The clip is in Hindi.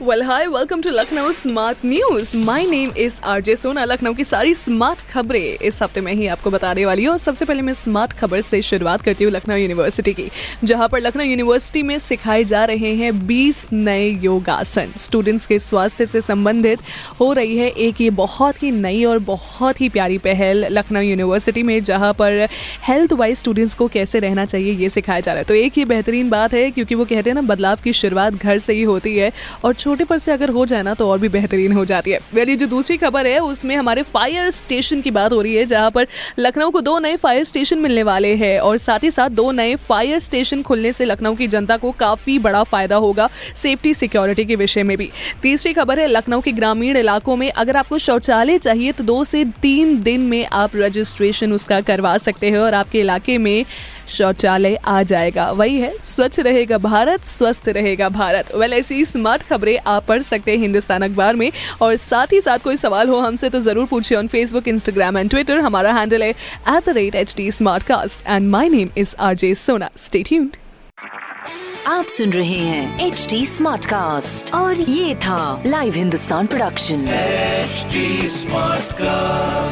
well hi welcome to Lucknow smart news my name is RJ Sona Lucknow की सारी स्मार्ट खबरें इस हफ़्ते में ही आपको बताने वाली हूँ। और सबसे पहले मैं स्मार्ट खबर से शुरुआत करती हूँ लखनऊ यूनिवर्सिटी की। जहाँ पर लखनऊ यूनिवर्सिटी में सिखाए जा रहे हैं 20 नए योगासन। स्टूडेंट्स के स्वास्थ्य से संबंधित हो रही है एक ये बहुत ही नई और बहुत ही प्यारी पहल लखनऊ यूनिवर्सिटी में, जहाँ पर हेल्थ वाइज स्टूडेंट्स को कैसे रहना चाहिए ये सिखाया जा रहा है। तो एक ये बेहतरीन बात है, क्योंकि वो कहते हैं ना, बदलाव की शुरुआत घर से ही होती है और छोटे पर से अगर हो जाए ना तो और भी बेहतरीन हो जाती है। वेल जो दूसरी खबर है, उसमें हमारे फायर स्टेशन की बात हो रही है, जहाँ पर लखनऊ को दो नए फायर स्टेशन मिलने वाले हैं और साथ ही साथ दो नए फायर स्टेशन खुलने से लखनऊ की जनता को काफ़ी बड़ा फ़ायदा होगा सेफ्टी सिक्योरिटी के विषय में भी। तीसरी खबर है, लखनऊ के ग्रामीण इलाकों में अगर आपको शौचालय चाहिए तो दो से तीन दिन में आप रजिस्ट्रेशन उसका करवा सकते हैं और आपके इलाके में शौचालय आ जाएगा। वही है स्वच्छ रहेगा भारत स्वस्थ रहेगा भारत। वेल ऐसी स्मार्ट खबरें आप पढ़ सकते हैं हिंदुस्तान अखबार में। और साथ ही साथ कोई सवाल हो हमसे तो ज़रूर पूछिए on Facebook Instagram and Twitter हमारा हैंडल है at the rate H D smart cast and my name is R J Sona state आप सुन रहे हैं एच डी स्मार्ट कास्ट और ये था live Hindustan production HD Smartcast.